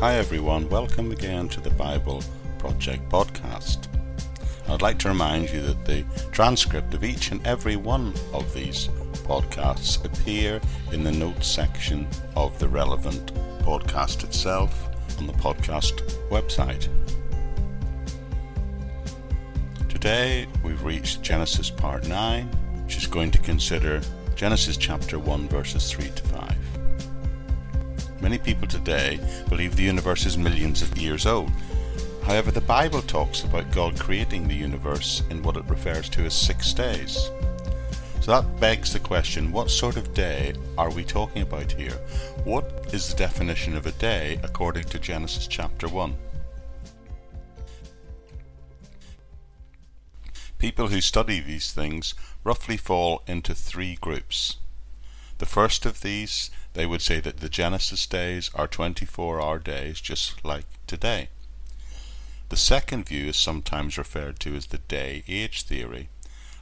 Hi everyone, welcome again to the Bible Project podcast. I'd like to remind you that the transcript of each and every one of these podcasts appear in the notes section of the relevant podcast itself on the podcast website. Today we've reached Genesis part 9, which is going to consider Genesis chapter 1 verses 3 to 5. Many people today believe the universe is millions of years old. However, the Bible talks about God creating the universe in what it refers to as six days. So that begs the question what sort of day are we talking about here? What is the definition of a day according to Genesis chapter 1? People who study these things roughly fall into three groups. The first of these, they would say that the Genesis days are 24 hour days, just like today. The second view is sometimes referred to as the day age theory,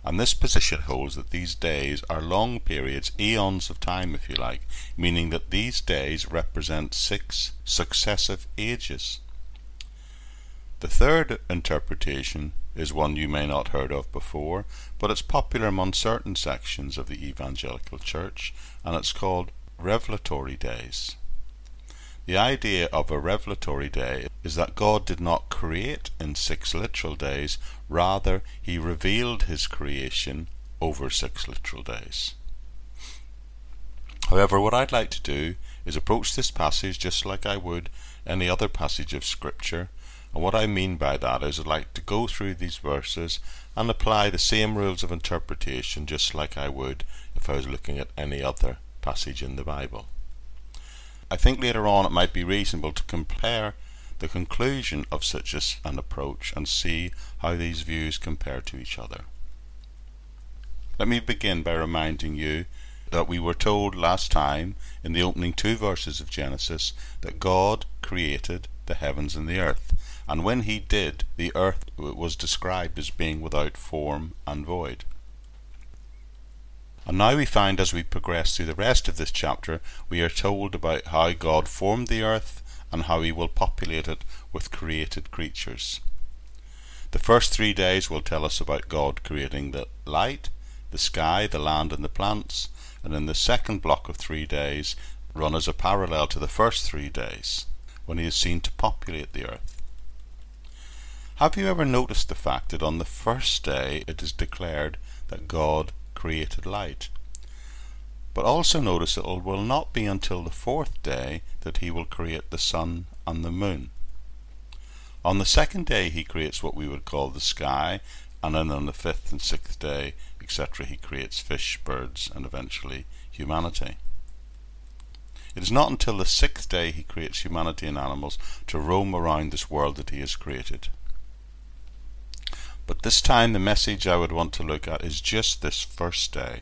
and this position holds that these days are long periods, eons of time, if you like, meaning that these days represent six successive ages. The third interpretation is one you may not have heard of before, but it's popular among certain sections of the evangelical church, and it's called revelatory days. The idea of a revelatory day is that God did not create in six literal days, rather, He revealed His creation over six literal days. However, what I'd like to do is approach this passage just like I would any other passage of Scripture and what I mean by that is I'd like to go through these verses and apply the same rules of interpretation just like I would if I was looking at any other passage in the Bible. I think later on it might be reasonable to compare the conclusion of such an approach and see how these views compare to each other. Let me begin by reminding you that we were told last time in the opening two verses of Genesis that God created the heavens and the earth and when he did, the earth was described as being without form and void. And now we find as we progress through the rest of this chapter, we are told about how God formed the earth and how he will populate it with created creatures. The first three days will tell us about God creating the light, the sky, the land, and the plants, and in the second block of three days run as a parallel to the first three days, when he is seen to populate the earth. Have you ever noticed the fact that on the first day it is declared that God created light? But also notice it will not be until the fourth day that he will create the sun and the moon. On the second day he creates what we would call the sky, and then on the fifth and sixth day, etc., he creates fish, birds, and eventually humanity. It is not until the sixth day he creates humanity and animals to roam around this world that he has created. But this time the message I would want to look at is just this first day.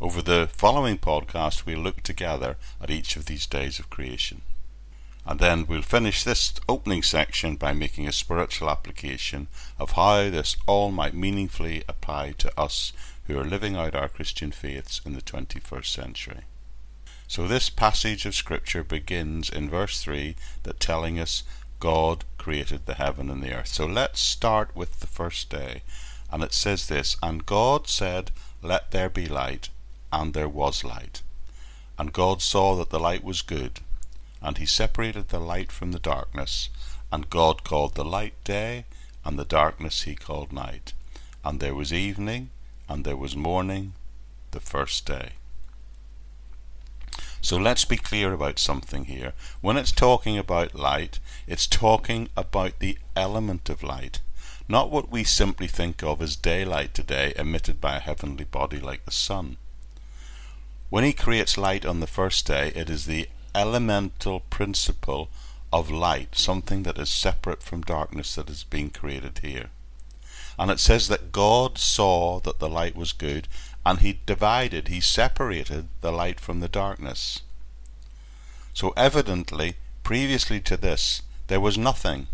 Over the following podcast, we'll look together at each of these days of creation. And then we'll finish this opening section by making a spiritual application of how this all might meaningfully apply to us who are living out our Christian faiths in the 21st century. So this passage of Scripture begins in verse 3 that telling us God created the heaven and the earth. So let's start with the first day. And it says this And God said, Let there be light. And there was light. And God saw that the light was good. And he separated the light from the darkness. And God called the light day, and the darkness he called night. And there was evening, and there was morning, the first day. So let's be clear about something here. When it's talking about light, it's talking about the element of light, not what we simply think of as daylight today emitted by a heavenly body like the sun. When he creates light on the first day, it is the elemental principle of light, something that is separate from darkness that is being created here. And it says that God saw that the light was good, and he divided, he separated the light from the darkness. So evidently, previously to this, there was nothing.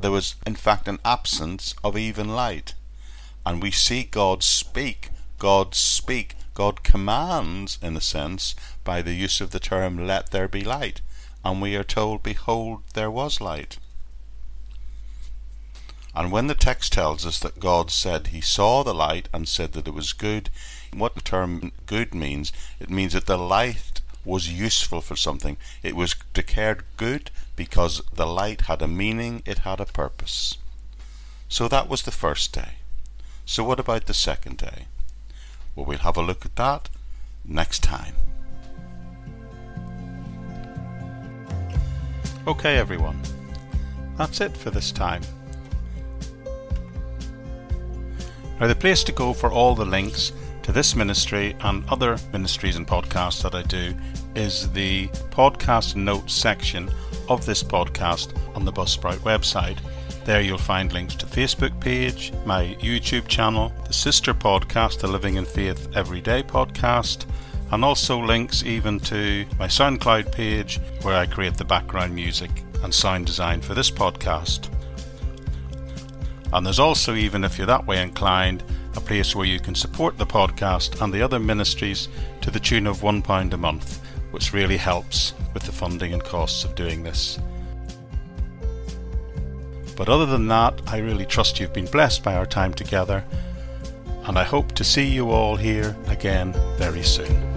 There was, in fact, an absence of even light. And we see God speak, God speak, God commands, in a sense, by the use of the term, let there be light. and we are told, Behold, there was light. And when the text tells us that God said he saw the light and said that it was good, what the term good means, it means that the light was useful for something. It was declared good because the light had a meaning, it had a purpose. So that was the first day. So what about the second day? Well, we'll have a look at that next time. Okay, everyone. That's it for this time. Now, the place to go for all the links to this ministry and other ministries and podcasts that I do is the podcast notes section of this podcast on the Buzzsprout website. There you'll find links to Facebook page, my YouTube channel, the sister podcast, the Living in Faith Everyday podcast, and also links even to my SoundCloud page where I create the background music and sound design for this podcast. And there's also, even if you're that way inclined, a place where you can support the podcast and the other ministries to the tune of £1 a month, which really helps with the funding and costs of doing this. But other than that, I really trust you've been blessed by our time together, and I hope to see you all here again very soon.